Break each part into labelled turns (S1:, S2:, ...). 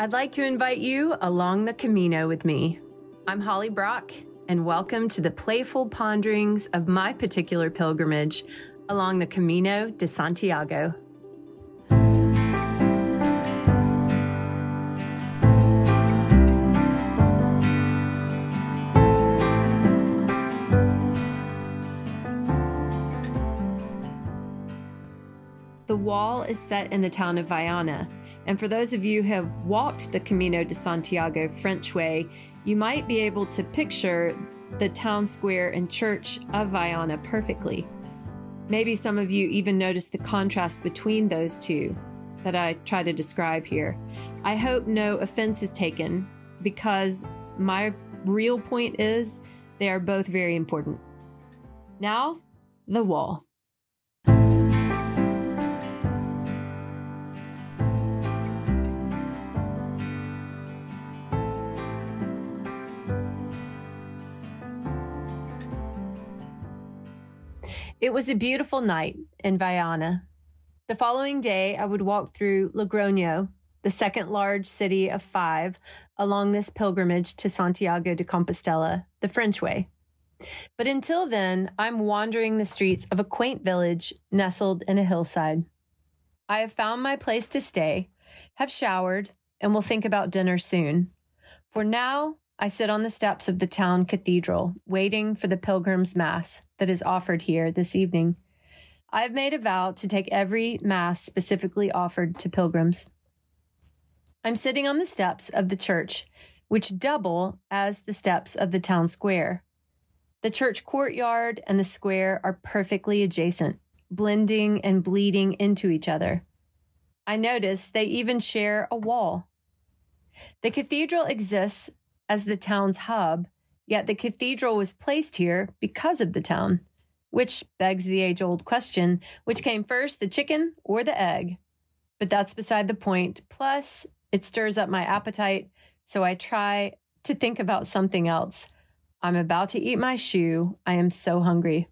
S1: I'd like to invite you along the Camino with me. I'm Holly Brock, and welcome to the playful ponderings of my particular pilgrimage along the Camino de Santiago. The wall is set in the town of Viana, and for those of you who have walked the Camino de Santiago French way, you might be able to picture the town square and church of Viana perfectly. Maybe some of you even noticed the contrast between those two that I try to describe here. I hope no offense is taken because my real point is they are both very important. Now, the wall. It was a beautiful night in Viana. The following day, I would walk through Logroño, the second large city of five, along this pilgrimage to Santiago de Compostela, the French way. But until then, I'm wandering the streets of a quaint village nestled in a hillside. I have found my place to stay, have showered, and will think about dinner soon. For now, I sit on the steps of the town cathedral, waiting for the pilgrim's mass that is offered here this evening. I have made a vow to take every mass specifically offered to pilgrims. I'm sitting on the steps of the church, which double as the steps of the town square. The church courtyard and the square are perfectly adjacent, blending and bleeding into each other. I notice they even share a wall. The cathedral exists as the town's hub, yet the cathedral was placed here because of the town, which begs the age old question which came first, the chicken or the egg? But that's beside the point. Plus, it stirs up my appetite, so I try to think about something else. I'm about to eat my shoe. I am so hungry.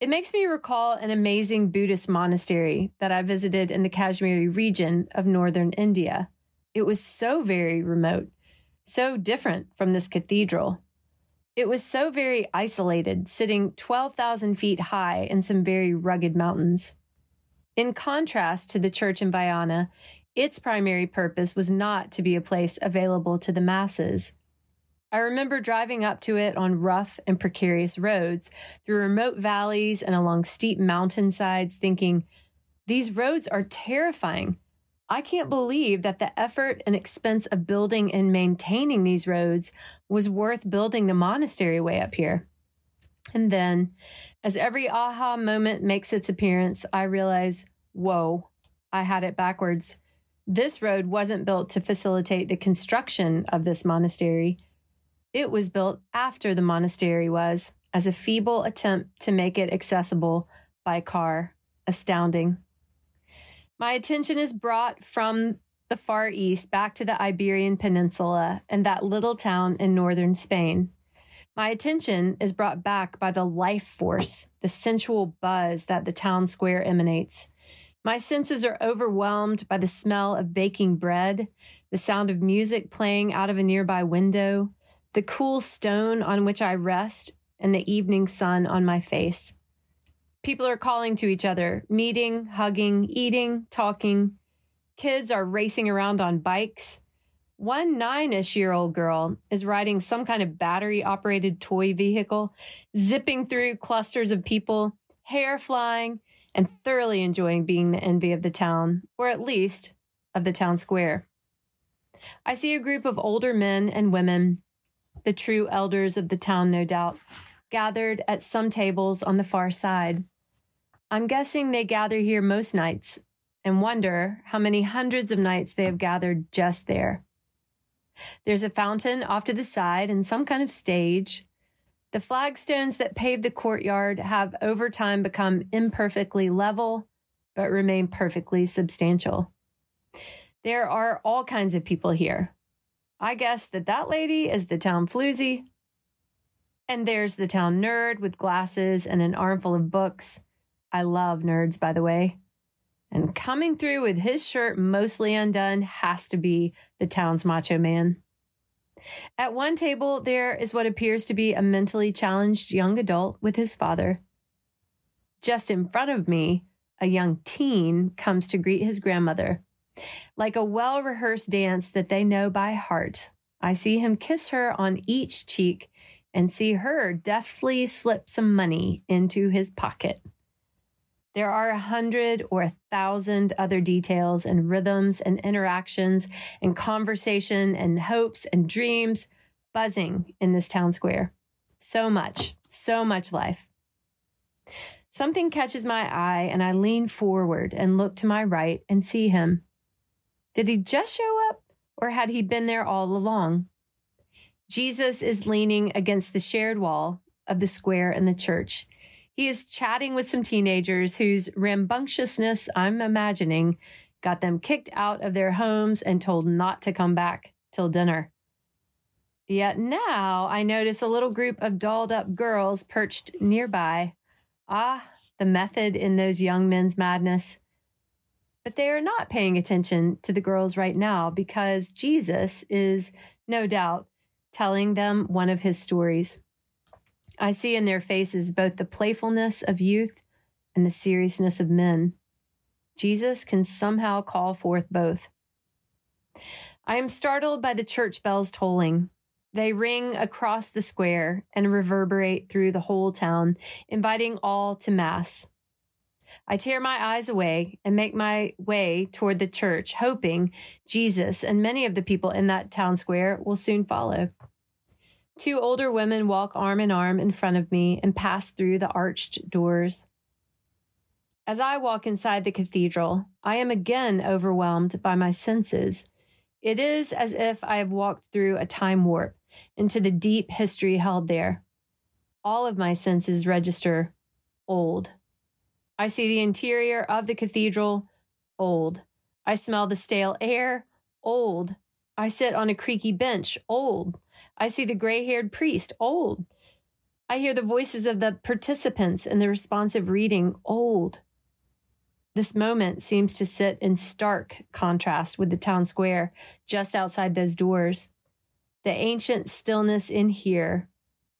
S1: It makes me recall an amazing Buddhist monastery that I visited in the Kashmiri region of northern India. It was so very remote so different from this cathedral. It was so very isolated, sitting 12,000 feet high in some very rugged mountains. In contrast to the church in Viana, its primary purpose was not to be a place available to the masses. I remember driving up to it on rough and precarious roads, through remote valleys and along steep mountainsides, thinking, these roads are terrifying. I can't believe that the effort and expense of building and maintaining these roads was worth building the monastery way up here. And then, as every aha moment makes its appearance, I realize, whoa, I had it backwards. This road wasn't built to facilitate the construction of this monastery. It was built after the monastery was, as a feeble attempt to make it accessible by car. Astounding. My attention is brought from the Far East back to the Iberian Peninsula and that little town in northern Spain. My attention is brought back by the life force, the sensual buzz that the town square emanates. My senses are overwhelmed by the smell of baking bread, the sound of music playing out of a nearby window, the cool stone on which I rest, and the evening sun on my face. People are calling to each other, meeting, hugging, eating, talking. Kids are racing around on bikes. One nine ish year old girl is riding some kind of battery operated toy vehicle, zipping through clusters of people, hair flying, and thoroughly enjoying being the envy of the town, or at least of the town square. I see a group of older men and women, the true elders of the town, no doubt, gathered at some tables on the far side. I'm guessing they gather here most nights and wonder how many hundreds of nights they have gathered just there. There's a fountain off to the side and some kind of stage. The flagstones that pave the courtyard have over time become imperfectly level, but remain perfectly substantial. There are all kinds of people here. I guess that that lady is the town floozy. And there's the town nerd with glasses and an armful of books. I love nerds, by the way. And coming through with his shirt mostly undone has to be the town's macho man. At one table, there is what appears to be a mentally challenged young adult with his father. Just in front of me, a young teen comes to greet his grandmother. Like a well rehearsed dance that they know by heart, I see him kiss her on each cheek and see her deftly slip some money into his pocket. There are a hundred or a thousand other details and rhythms and interactions and conversation and hopes and dreams buzzing in this town square. So much, so much life. Something catches my eye and I lean forward and look to my right and see him. Did he just show up or had he been there all along? Jesus is leaning against the shared wall of the square and the church he is chatting with some teenagers whose rambunctiousness, I'm imagining, got them kicked out of their homes and told not to come back till dinner. Yet now I notice a little group of dolled up girls perched nearby. Ah, the method in those young men's madness. But they are not paying attention to the girls right now because Jesus is, no doubt, telling them one of his stories. I see in their faces both the playfulness of youth and the seriousness of men. Jesus can somehow call forth both. I am startled by the church bells tolling. They ring across the square and reverberate through the whole town, inviting all to Mass. I tear my eyes away and make my way toward the church, hoping Jesus and many of the people in that town square will soon follow. Two older women walk arm in arm in front of me and pass through the arched doors. As I walk inside the cathedral, I am again overwhelmed by my senses. It is as if I have walked through a time warp into the deep history held there. All of my senses register old. I see the interior of the cathedral old. I smell the stale air old. I sit on a creaky bench old. I see the gray haired priest, old. I hear the voices of the participants in the responsive reading, old. This moment seems to sit in stark contrast with the town square just outside those doors. The ancient stillness in here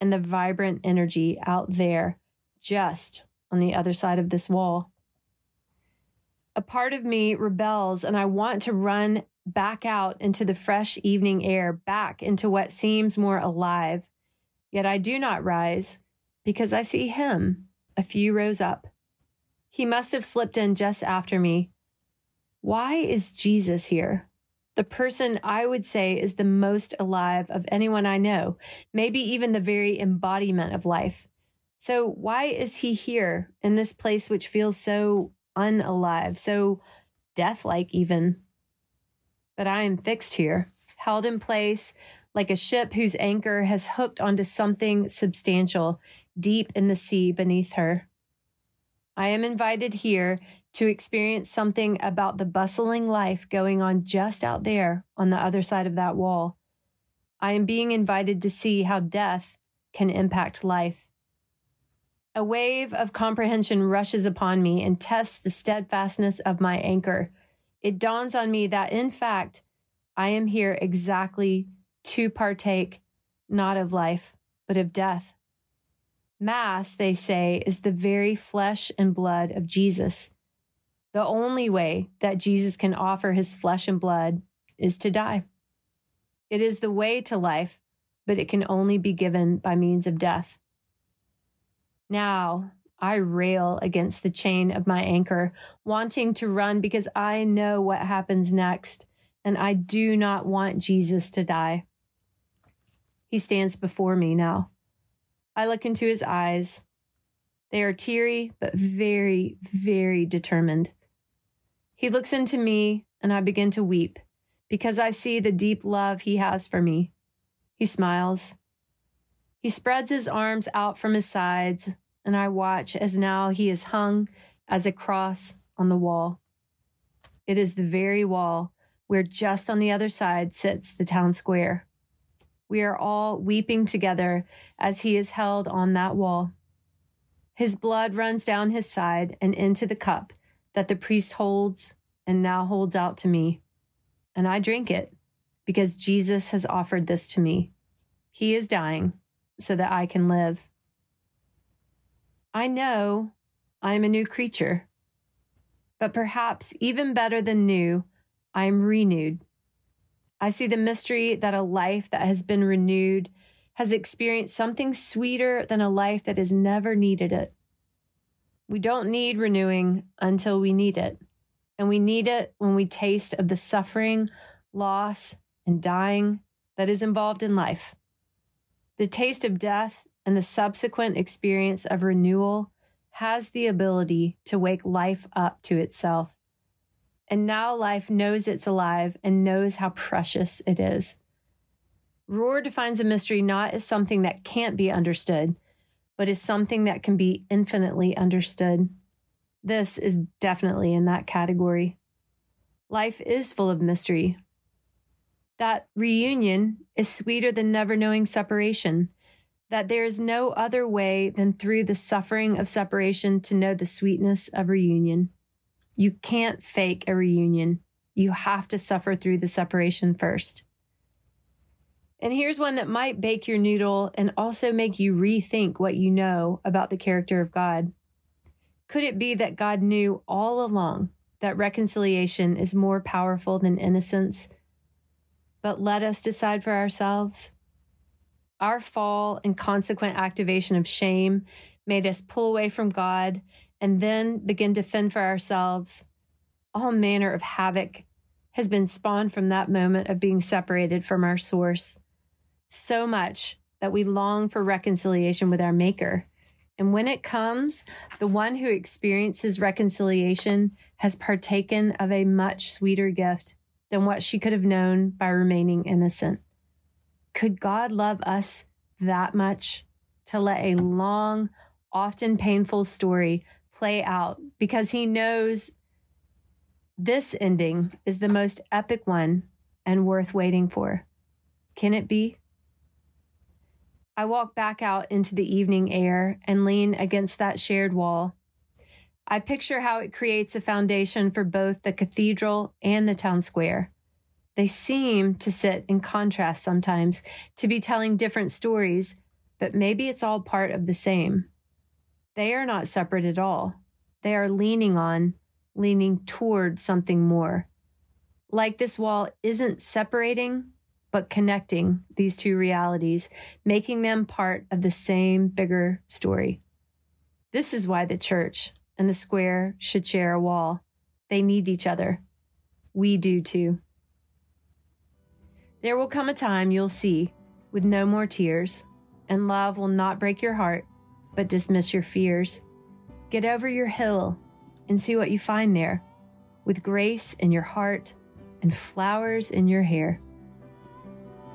S1: and the vibrant energy out there, just on the other side of this wall. A part of me rebels and I want to run back out into the fresh evening air, back into what seems more alive. Yet I do not rise because I see him a few rows up. He must have slipped in just after me. Why is Jesus here? The person I would say is the most alive of anyone I know, maybe even the very embodiment of life. So, why is he here in this place which feels so unalive, so death like, even? But I am fixed here, held in place like a ship whose anchor has hooked onto something substantial deep in the sea beneath her. I am invited here to experience something about the bustling life going on just out there on the other side of that wall. I am being invited to see how death can impact life. A wave of comprehension rushes upon me and tests the steadfastness of my anchor it dawns on me that in fact, I am here exactly to partake not of life, but of death. Mass, they say, is the very flesh and blood of Jesus. The only way that Jesus can offer his flesh and blood is to die. It is the way to life, but it can only be given by means of death. Now, I rail against the chain of my anchor, wanting to run because I know what happens next, and I do not want Jesus to die. He stands before me now. I look into his eyes. They are teary, but very, very determined. He looks into me, and I begin to weep because I see the deep love he has for me. He smiles. He spreads his arms out from his sides, and I watch as now he is hung as a cross on the wall. It is the very wall where just on the other side sits the town square. We are all weeping together as he is held on that wall. His blood runs down his side and into the cup that the priest holds and now holds out to me. And I drink it because Jesus has offered this to me. He is dying so that I can live. I know I am a new creature, but perhaps even better than new, I am renewed. I see the mystery that a life that has been renewed has experienced something sweeter than a life that has never needed it. We don't need renewing until we need it. And we need it when we taste of the suffering, loss, and dying that is involved in life. The taste of death and the subsequent experience of renewal has the ability to wake life up to itself. And now life knows it's alive and knows how precious it is. Rohr defines a mystery not as something that can't be understood, but as something that can be infinitely understood. This is definitely in that category. Life is full of mystery. That reunion is sweeter than never knowing separation, that there is no other way than through the suffering of separation to know the sweetness of reunion. You can't fake a reunion. You have to suffer through the separation first. And here's one that might bake your noodle and also make you rethink what you know about the character of God. Could it be that God knew all along that reconciliation is more powerful than innocence, but let us decide for ourselves? Our fall and consequent activation of shame made us pull away from God and then begin to fend for ourselves. All manner of havoc has been spawned from that moment of being separated from our source so much that we long for reconciliation with our Maker. And when it comes, the one who experiences reconciliation has partaken of a much sweeter gift than what she could have known by remaining innocent. Could God love us that much to let a long, often painful story play out because he knows this ending is the most epic one and worth waiting for? Can it be? I walk back out into the evening air and lean against that shared wall. I picture how it creates a foundation for both the cathedral and the town square. They seem to sit in contrast sometimes, to be telling different stories, but maybe it's all part of the same. They are not separate at all. They are leaning on, leaning toward something more. Like this wall isn't separating, but connecting these two realities, making them part of the same bigger story. This is why the church and the square should share a wall. They need each other. We do too. There will come a time you'll see with no more tears, and love will not break your heart, but dismiss your fears. Get over your hill and see what you find there, with grace in your heart and flowers in your hair.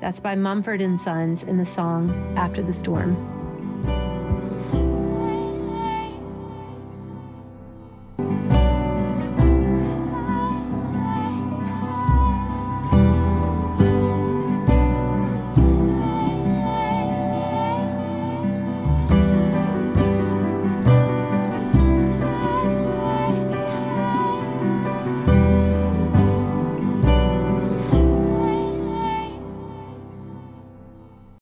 S1: That's by Mumford and Sons in the song After the Storm.